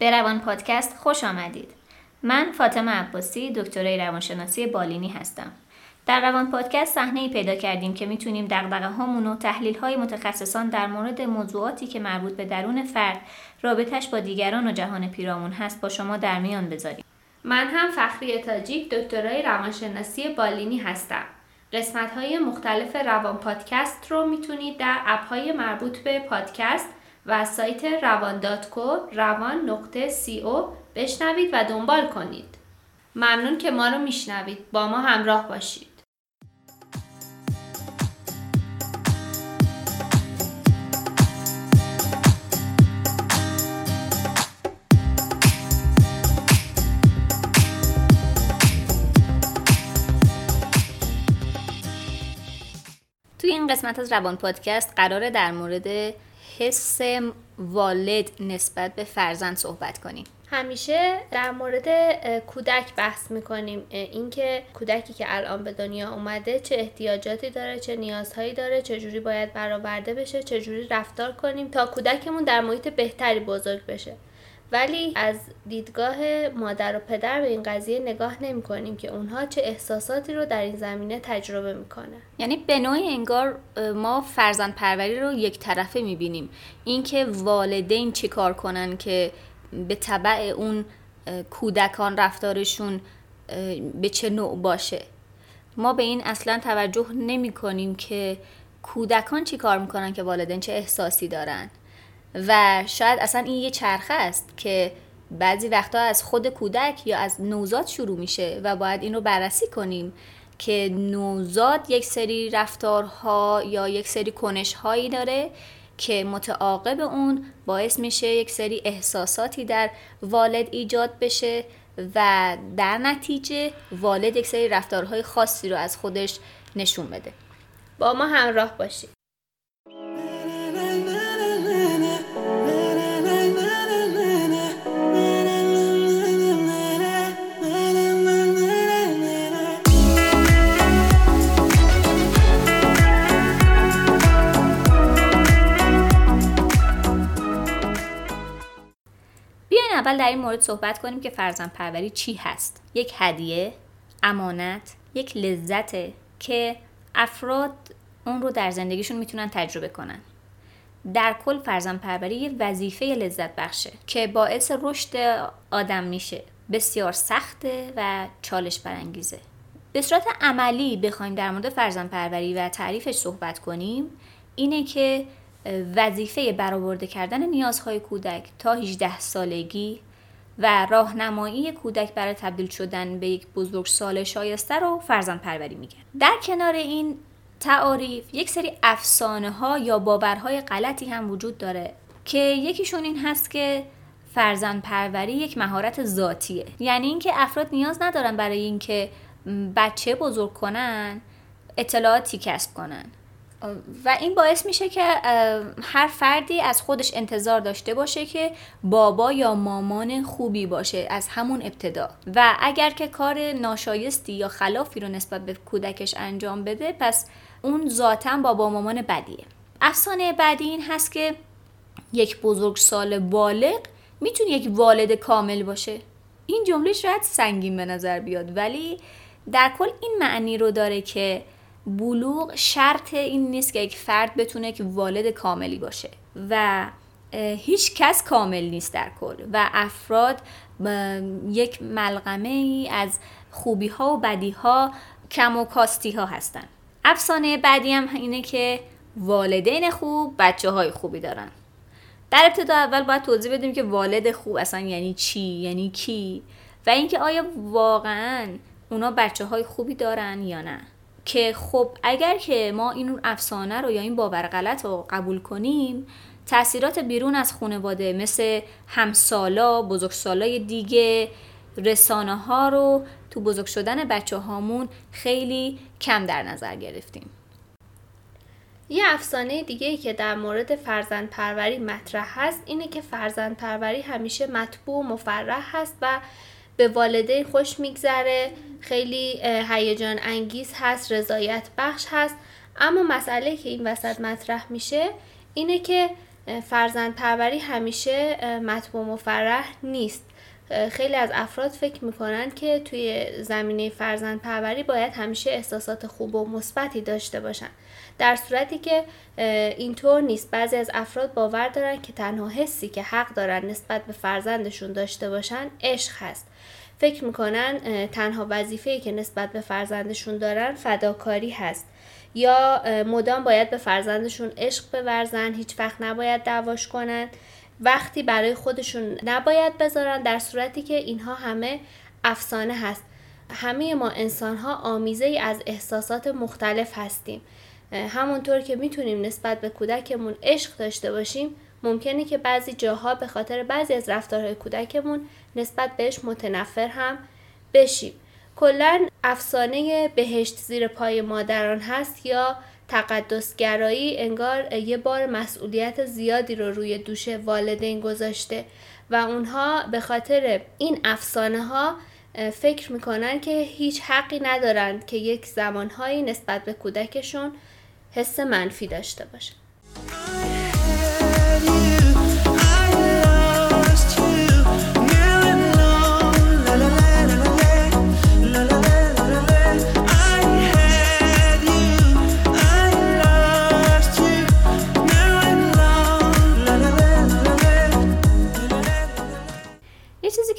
به روان پادکست خوش آمدید. من فاطمه عباسی دکترای روانشناسی بالینی هستم. در روان پادکست صحنه ای پیدا کردیم که می‌تونیم دغدغه هامون و تحلیل های متخصصان در مورد موضوعاتی که مربوط به درون فرد، رابطش با دیگران و جهان پیرامون هست با شما در میان بذاریم. من هم فخری تاجیک دکترای روانشناسی بالینی هستم. قسمت های مختلف روان پادکست رو می‌تونید در اپ های مربوط به پادکست و سایت روان داتکو روان نقطه سی او بشنوید و دنبال کنید. ممنون که ما رو میشنوید. با ما همراه باشید. توی این قسمت از روان پادکست قراره در مورد حس والد نسبت به فرزند صحبت کنیم. همیشه در مورد کودک بحث می‌کنیم. اینکه کودکی که الان به دنیا اومده چه احتیاجاتی داره چه نیازهایی داره چه جوری باید برآورده بشه چه جوری رفتار کنیم تا کودکمون در محیط بهتری بزرگ بشه. ولی از دیدگاه مادر و پدر به این قضیه نگاه نمی کنیم که اونها چه احساساتی رو در این زمینه تجربه می‌کنه یعنی به نوعی انگار ما فرزند پروری رو یک طرفه می‌بینیم. اینکه والدین چی کار کنن که به طبع اون کودکان رفتارشون به چه نوع باشه. ما به این اصلا توجه نمی کنیم که کودکان چی کار می‌کنن که والدین چه احساسی دارن. و شاید اصلا این یه چرخه است که بعضی وقتا از خود کودک یا از نوزاد شروع میشه و باید این رو بررسی کنیم که نوزاد یک سری رفتارها یا یک سری کنشهایی داره که متعاقب اون باعث میشه یک سری احساساتی در والد ایجاد بشه و در نتیجه والد یک سری رفتارهای خاصی رو از خودش نشون بده. با ما همراه باشید. اول در این مورد صحبت کنیم که فرزند پروری چی هست. یک هدیه امانت یک لذت که افراد اون رو در زندگیشون می‌تونن تجربه کنن. در کل فرزند پروری یه وظیفه لذت بخشه که باعث رشد آدم میشه. بسیار سخته و چالش برانگیزه. به صورت عملی بخوایم در مورد فرزند پروری و تعریفش صحبت کنیم اینه که وظیفه برآورده کردن نیازهای کودک تا 18 سالگی و راهنمایی کودک برای تبدیل شدن به یک بزرگ سال شایسته رو فرزند پروری میگن در کنار این تعاریف یک سری افسانه ها یا باورهای غلطی هم وجود داره که یکیشون این هست که فرزند پروری یک مهارت ذاتیه. یعنی اینکه افراد نیاز ندارن برای اینکه بچه بزرگ کنن اطلاعاتی کسب کنن. و این باعث میشه که هر فردی از خودش انتظار داشته باشه که بابا یا مامان خوبی باشه از همون ابتدا. و اگر که کار ناشایستی یا خلافی رو نسبت به کودکش انجام بده پس اون ذاتا بابا مامان بدیه. افسانه بعدی این هست که یک بزرگ سال بالغ می‌تونه یک والد کامل باشه. این جمله شاید سنگین به نظر بیاد ولی در کل این معنی رو داره که بلوغ شرط این نیست که یک فرد بتونه که والد کاملی باشه و هیچ کس کامل نیست در کل و افراد یک ملغمه ای از خوبی ها و بدی ها کم و کاستی ها هستن. افسانه بعدی هم اینه که والدین خوب بچه های خوبی دارن. در ابتدا اول باید توضیح بدیم که والد خوب اصلا یعنی چی یعنی کی؟ و اینکه آیا واقعا اونا بچه های خوبی دارن یا نه. که خب اگر که ما این افسانه رو یا این باور غلط رو قبول کنیم تاثیرات بیرون از خانواده مثل همسالا بزرگسالای دیگه رسانه ها رو تو بزرگ شدن بچه هامون خیلی کم در نظر گرفتیم. یه افسانه دیگه ای که در مورد فرزند پروری مطرح هست اینه که فرزند پروری همیشه مطبوع و مفرح هست و به والدین خوش میگذره. خیلی هیجان انگیز هست رضایت بخش هست. اما مسئله که این وسط مطرح میشه اینه که فرزند پروری همیشه مطبوع مفرح نیست. خیلی از افراد فکر می‌کنن که توی زمینه فرزند پروری باید همیشه احساسات خوب و مثبتی داشته باشن. در صورتی که اینطور نیست. بعضی از افراد باور دارن که تنها حسی که حق دارن نسبت به فرزندشون داشته باشن عشق هست. فکر می‌کنن تنها وظیفه‌ای که نسبت به فرزندشون دارن فداکاری هست. یا مدام باید به فرزندشون عشق بورزن هیچ وقت نباید دعواش کنن. وقتی برای خودشون نباید بذارن در صورتی که اینها همه افسانه هست. همه ما انسان ها آمیزه ای از احساسات مختلف هستیم. همونطور که می‌تونیم نسبت به کودکمون عشق داشته باشیم ممکنه که بعضی جاها به خاطر بعضی از رفتارهای کودکمون نسبت بهش متنفر هم بشیم. کلا افسانه بهشت زیر پای مادران هست یا تقدسگرایی انگار یه بار مسئولیت زیادی رو روی دوش والدین گذاشته و اونها به خاطر این افسانه ها فکر می‌کنن که هیچ حقی ندارند که یک زمانهایی نسبت به کودکشون حس منفی داشته باشه.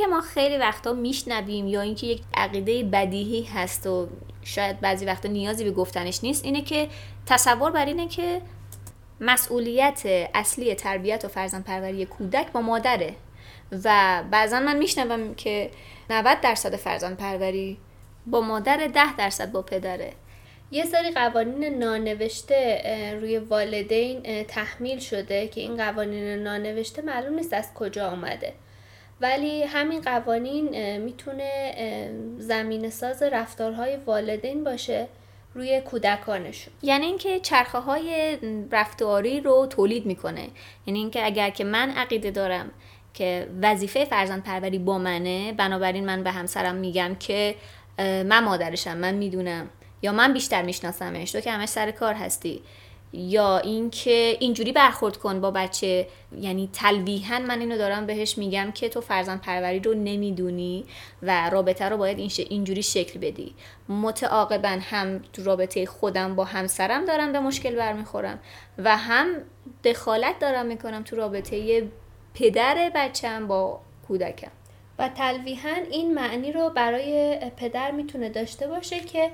که ما خیلی وقتا میشنویم یا اینکه یک عقیده بدیهی هست و شاید بعضی وقتا نیازی به گفتنش نیست اینه که تصور بر اینه که مسئولیت اصلی تربیت و فرزند پروری کودک با مادره. و بعضا من میشنوم که 90 درصد فرزند پروری با مادر 10 درصد با پدره. یه سری قوانین نانوشته روی والدین تحمیل شده که این قوانین نانوشته معلوم نیست از کجا آمده ولی همین قوانین می‌تونه زمین ساز رفتارهای والدین باشه روی کودکانشون. یعنی اینکه چرخه های رفتاری رو تولید می‌کنه. یعنی اینکه اگر که من عقیده دارم که وظیفه فرزند پروری با منه بنابراین من به همسرم میگم که من مادرشم من می‌دونم یا من بیشتر میشناسمش تو که همش سر کار هستی. یا اینکه اینجوری برخورد کن با بچه. یعنی تلویحا من اینو دارم بهش میگم که تو فرزند پروری رو نمی‌دونی و رابطه رو باید این اینجوری شکل بدی. متعاقبا هم تو رابطه خودم با همسرم دارم به مشکل برمیخورم و هم دخالت دارم می‌کنم تو رابطه پدر بچم با کودکم. و تلویحا این معنی رو برای پدر می‌تونه داشته باشه که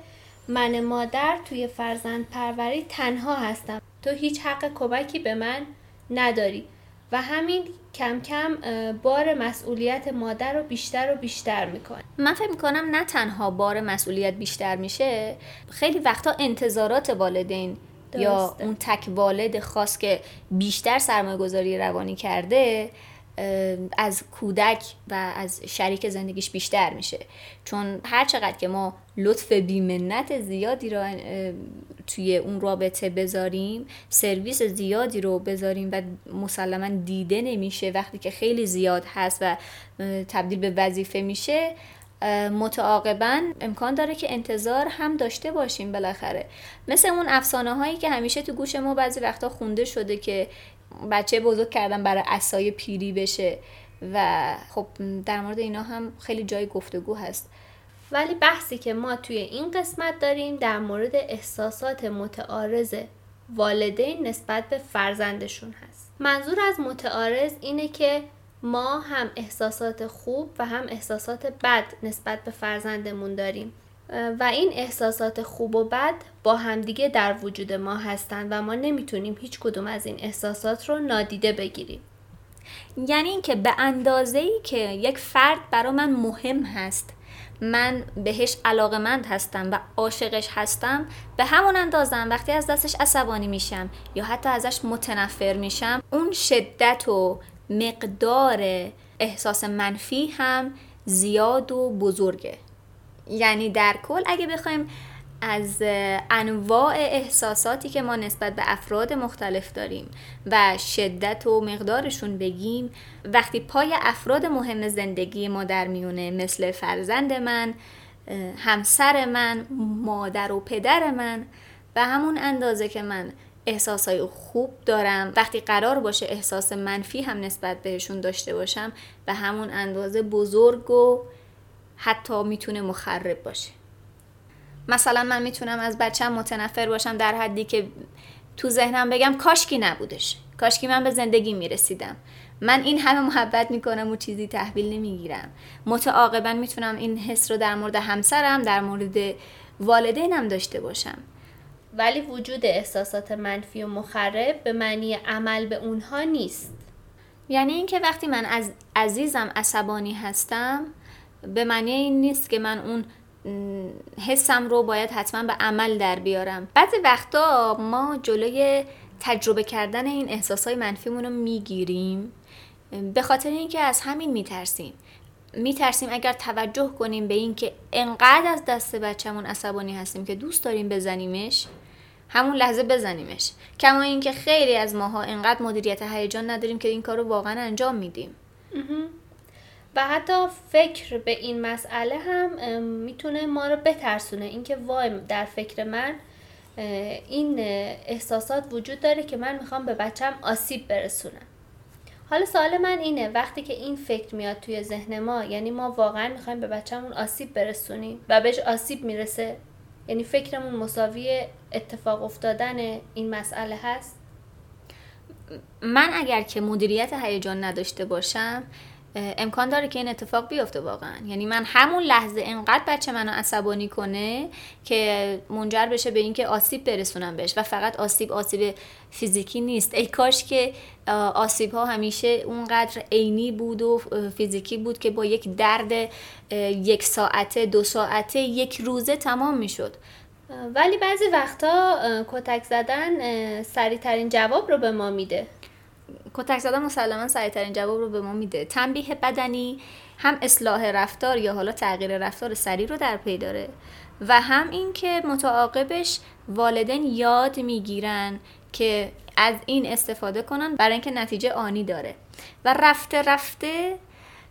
من مادر توی فرزند پروری تنها هستم. تو هیچ حق کمکی به من نداری و همین کم کم بار مسئولیت مادر رو بیشتر و بیشتر می‌کنه. من فکر می‌کنم نه تنها بار مسئولیت بیشتر میشه خیلی وقتا انتظارات والدین یا اون تک والد خاص که بیشتر سرمایه گذاری روانی کرده از کودک و از شریک زندگیش بیشتر میشه. چون هر چقدر که ما لطف بیمنت زیادی رو توی اون رابطه بذاریم سرویس زیادی رو بذاریم و مسلما دیده نمیشه وقتی که خیلی زیاد هست و تبدیل به وظیفه میشه متعاقبا امکان داره که انتظار هم داشته باشیم بالاخره. مثل اون افسانه هایی که همیشه تو گوش ما بعضی وقتا خونده شده که بچه بزرگ کردن برای اسای پیری بشه و خب در مورد اینا هم خیلی جای گفتگو هست. ولی بحثی که ما توی این قسمت داریم در مورد احساسات متعارض والدین نسبت به فرزندشون هست. منظور از متعارض اینه که ما هم احساسات خوب و هم احساسات بد نسبت به فرزندمون داریم. و این احساسات خوب و بد با همدیگه در وجود ما هستند و ما نمی‌تونیم هیچ کدوم از این احساسات رو نادیده بگیریم. یعنی اینکه به اندازه ای که یک فرد برا من مهم هست من بهش علاقمند هستم و عاشقش هستم به همون اندازم وقتی از دستش عصبانی میشم یا حتی ازش متنفر میشم اون شدت و مقدار احساس منفی هم زیاد و بزرگه. یعنی در کل اگه بخوایم از انواع احساساتی که ما نسبت به افراد مختلف داریم و شدت و مقدارشون بگیم وقتی پای افراد مهم زندگی ما در میونه مثل فرزند من همسر من مادر و پدر من به همون اندازه که من احساسای خوب دارم وقتی قرار باشه احساس منفی هم نسبت بهشون داشته باشم به همون اندازه بزرگ و حتی می‌تونه مخرب باشه. مثلا من می‌تونم از بچم متنفر باشم در حدی که تو ذهنم بگم کاشکی نبودش. کاشکی من به زندگی می‌رسیدم. من این همه محبت می‌کنم و چیزی تحویل نمی‌گیرم. متعاقبا می‌تونم این حس رو در مورد همسرم در مورد والدینم داشته باشم. ولی وجود احساسات منفی و مخرب به معنی عمل به اونها نیست. یعنی اینکه وقتی من از عزیزم عصبانی هستم به معنی این نیست که من اون حسم رو باید حتما به عمل در بیارم. بعضی وقتا ما جلوی تجربه کردن این احساسای منفیمون رو می‌گیریم. به خاطر اینکه از همین میترسیم. میترسیم اگر توجه کنیم به اینکه انقدر از دست بچهمون عصبانی هستیم که دوست داریم بزنیمش همون لحظه بزنیمش. کما اینکه خیلی از ماها انقدر مدیریت هیجان نداریم که این کار رو واقعا انجام میدیم. و حتی فکر به این مسئله هم می‌تونه ما رو بترسونه. اینکه وای در فکر من این احساسات وجود داره که من می‌خوام به بچم آسیب برسونم. حالا سوال من اینه وقتی که این فکر میاد توی ذهن ما یعنی ما واقعا می‌خوایم به بچهمون آسیب برسونیم و بهش آسیب می‌رسه یعنی فکرمون مساوی اتفاق افتادن این مسئله هست؟ من اگر که مدیریت هیجان نداشته باشم امکان داره که این اتفاق بیفته واقعا. یعنی من همون لحظه انقدر بچه منو عصبانی کنه که منجر بشه به اینکه آسیب برسونم بهش. و فقط آسیب آسیب فیزیکی نیست. ای کاش که آسیب ها همیشه اونقدر عینی بود و فیزیکی بود که با یک درد یک ساعته دو ساعته یک روزه تمام می‌شد. ولی بعضی وقتا کتک زدن سریعترین جواب رو به ما میده. کتک زدن مسلما سریعترین جواب رو به ما میده. تنبیه بدنی هم اصلاح رفتار یا حالا تغییر رفتار سریع رو در پی داره و هم اینکه متعاقبش والدین یاد می‌گیرن که از این استفاده کنن برای اینکه نتیجه آنی داره. و رفته رفته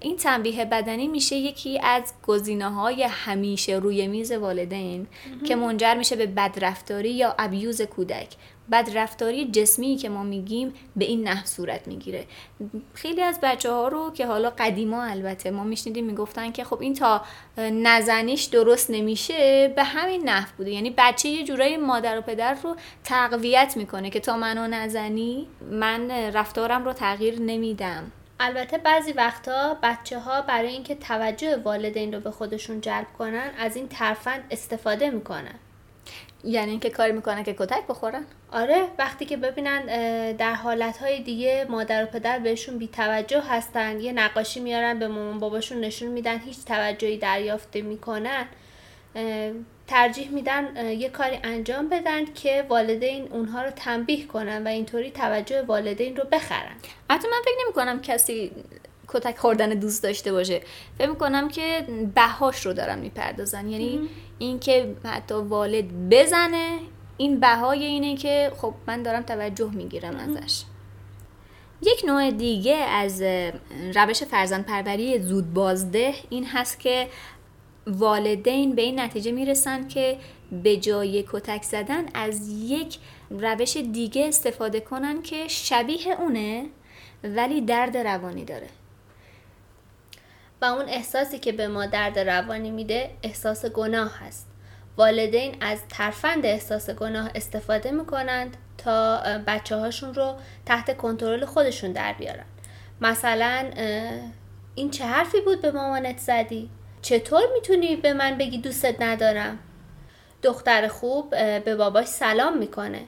این تنبیه بدنی میشه یکی از گزینه های همیشه روی میز والدین که منجر میشه به بدرفتاری یا ابیوز کودک. بدرفتاری جسمی که ما میگیم به این نحو صورت می‌گیره. خیلی از بچه ها رو که حالا قدیما البته ما میشنیدیم می‌گفتن که خب این تا نزنیش درست نمیشه به همین نحو بوده. یعنی بچه یه جورایی مادر و پدر رو تقویت می‌کنه که تا منو نزنی من رفتارم رو تغییر نمیدم. البته بعضی وقتا بچه ها برای اینکه توجه والدین رو به خودشون جلب کنن از این ترفند استفاده می‌کنن. یعنی اینکه کار می‌کنن که کتک بخورن؟ آره وقتی که ببینن در حالتهای دیگه مادر و پدر بهشون بی توجه هستن یه نقاشی میارن به مامان باباشون نشون میدن هیچ توجهی دریافته می‌کنن ترجیح میدن یه کاری انجام بدن که والدین اونها رو تنبیه کنن و اینطوری توجه والدین رو بخرن. حتی من فکر نمی کنم کسی کتک خوردن دوست داشته باشه. فکر می‌کنم که بهاش رو دارن می‌پردازن. یعنی اینکه حتی والد بزنه این بهای اینه که خب من دارم توجه می‌گیرم ازش. یک نوع دیگه از روش فرزند پروری زود بازده این هست که والدین به این نتیجه می‌رسن که به جای کتک زدن از یک روش دیگه استفاده کنن که شبیه اونه ولی درد روانی داره. و اون احساسی که به ما درد روانی میده احساس گناه هست. والدین از ترفند احساس گناه استفاده می‌کنند تا بچه هاشون رو تحت کنترل خودشون در بیارن مثلا این چه حرفی بود به مامانت زدی؟ چطور می‌تونی به من بگی دوستت ندارم؟ دختر خوب به باباش سلام می‌کنه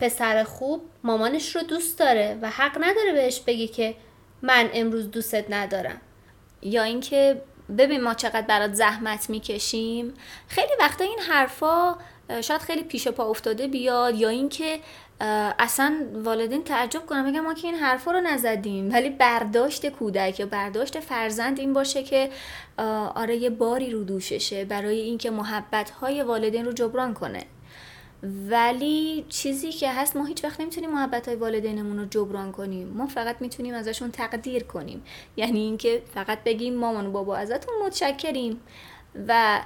پسر خوب مامانش رو دوست داره و حق نداره بهش بگی که من امروز دوستت ندارم یا اینکه ببین ما چقدر برات زحمت می‌کشیم. خیلی وقتا این حرفا شاید خیلی پیش پا افتاده بیاد یا اینکه اصلا والدین تعجب کنن بگن ما که این حرفا رو نزدیم. ولی برداشت کودک یا برداشت فرزند این باشه که آره یه باری رو دوششه برای اینکه محبت های والدین رو جبران کنه. ولی چیزی که هست ما هیچ وقت نمی‌تونیم محبت های والدینمون رو جبران کنیم. ما فقط می‌تونیم ازشون تقدیر کنیم. یعنی اینکه فقط بگیم مامان و بابا ازتون متشکریم. و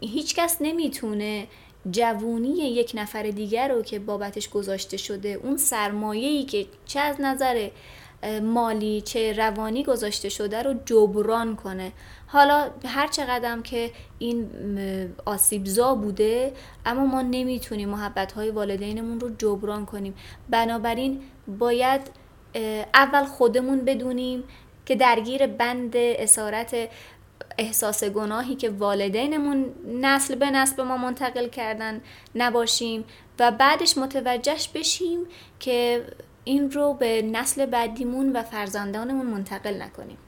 هیچ کس نمی‌تونه جوونی یک نفر دیگر رو که بابتش گذاشته شده اون سرمایه‌ای که چه از نظر مالی چه روانی گذاشته شده رو جبران کنه. حالا هر چقدر که این آسیبزا بوده اما ما نمی‌تونیم محبت های والدینمون رو جبران کنیم. بنابراین باید اول خودمون بدونیم که درگیر بند اسارت احساس گناهی که والدینمون نسل به نسل به ما منتقل کردن نباشیم و بعدش متوجهش بشیم که این رو به نسل بعدیمون و فرزندانمون منتقل نکنیم.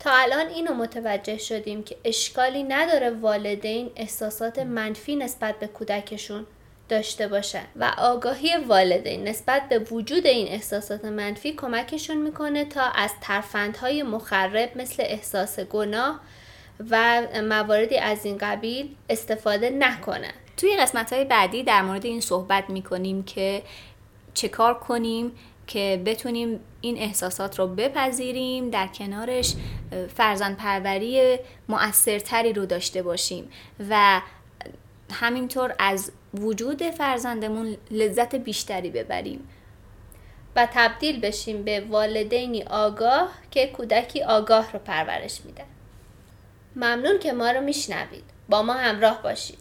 تا الان اینو متوجه شدیم که اشکالی نداره والدین احساسات منفی نسبت به کودکشون داشته باشن و آگاهی والدین نسبت به وجود این احساسات منفی کمکشون می‌کنه تا از ترفندهای مخرب مثل احساس گناه و مواردی از این قبیل استفاده نکنن. توی قسمت های بعدی در مورد این صحبت می‌کنیم که چه کار کنیم که بتونیم این احساسات رو بپذیریم در کنارش فرزند پروری مؤثرتری رو داشته باشیم و همینطور از وجود فرزندمون لذت بیشتری ببریم و تبدیل بشیم به والدینی آگاه که کودکی آگاه رو پرورش میده. ممنون که ما رو میشنوید. با ما همراه باشید.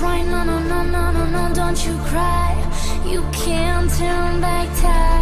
cry, no, no, no, no, no, no, don't you cry. You can't turn back time.